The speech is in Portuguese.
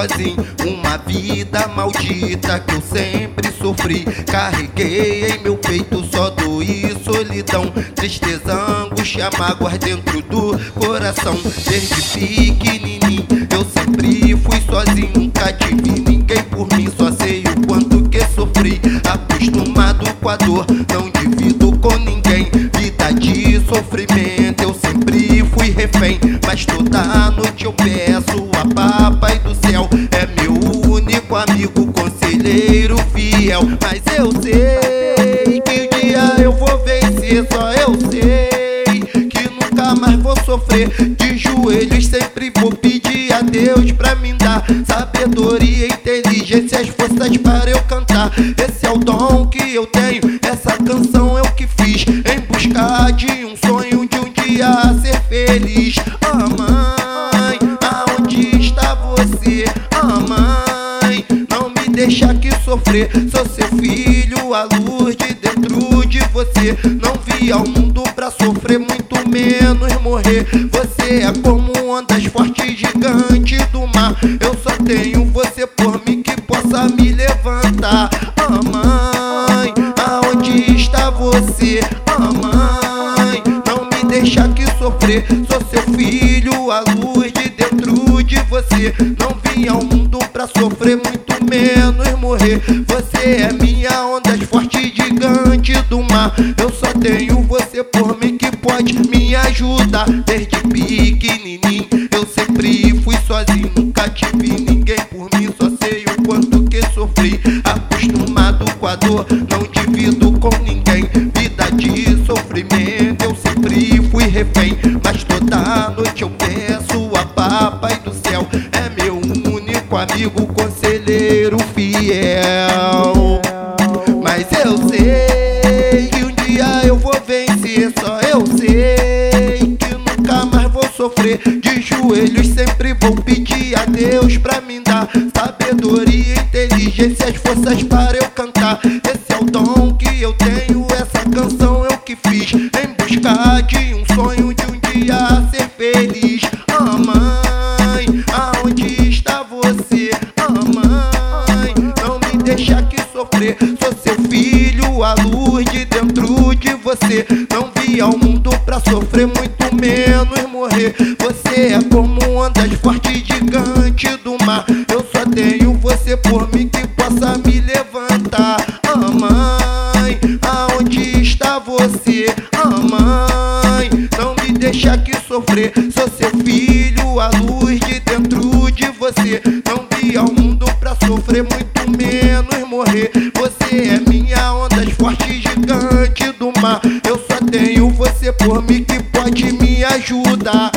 sozinho. Uma vida maldita que eu sempre sofri. Carreguei em meu peito só dor e solidão. Tristeza, angústia, mágoas dentro do coração. Desde pequenininho eu sempre fui sozinho. Nunca tive ninguém por mim, só sei o quanto que sofri. Acostumado com a dor, não divido fui refém. Mas toda noite eu peço a papai do céu. É meu único amigo, conselheiro fiel. Mas eu sei que um dia eu vou vencer, só eu sei que nunca mais vou sofrer. De joelhos sempre vou pedir a Deus pra me dar sabedoria, inteligência, as forças para eu cantar. Esse é o dom que eu tenho, essa canção é o que fiz em busca de um sonho de um dia feliz. Ah, mãe, aonde está você? Ah, mãe, não me deixa aqui sofrer. Sou seu filho, a luz de dentro de você. Não vi ao mundo pra sofrer, muito menos morrer. Você é como ondas fortes, gigante do mar. Eu só tenho você por mim que possa me levantar. Sofrer. Sou seu filho, a luz de dentro de você. Não vim ao mundo pra sofrer, muito menos morrer. Você é minha onda forte, gigante do mar. Eu só tenho você por mim que pode me ajudar. Desde pequenininho eu sempre fui sozinho, nunca tive ninguém por mim. Só sei o quanto que sofri. Acostumado com a dor, não divido com ninguém. Vida de sofrimento, eu sempre fui refém. Único amigo, conselheiro fiel. Mas eu sei que um dia eu vou vencer. Só eu sei que nunca mais vou sofrer. De joelhos sempre vou pedir a Deus pra me dar sabedoria, inteligência, as forças para eu cantar. Esse é o dom que eu tenho, essa canção eu que fiz. Em busca de um sonho de dentro de você. Não vi ao mundo pra sofrer, muito menos morrer. Você é como ondas fortes, gigante do mar. Eu só tenho você por mim que possa me levantar. Ah, mãe, aonde está você? Ah, mãe, não me deixa aqui sofrer. Sou seu filho, a luz de dentro de você. Não vi ao mundo pra sofrer, muito menos morrer. Forte, gigante do mar. Eu só tenho você por mim que pode me ajudar.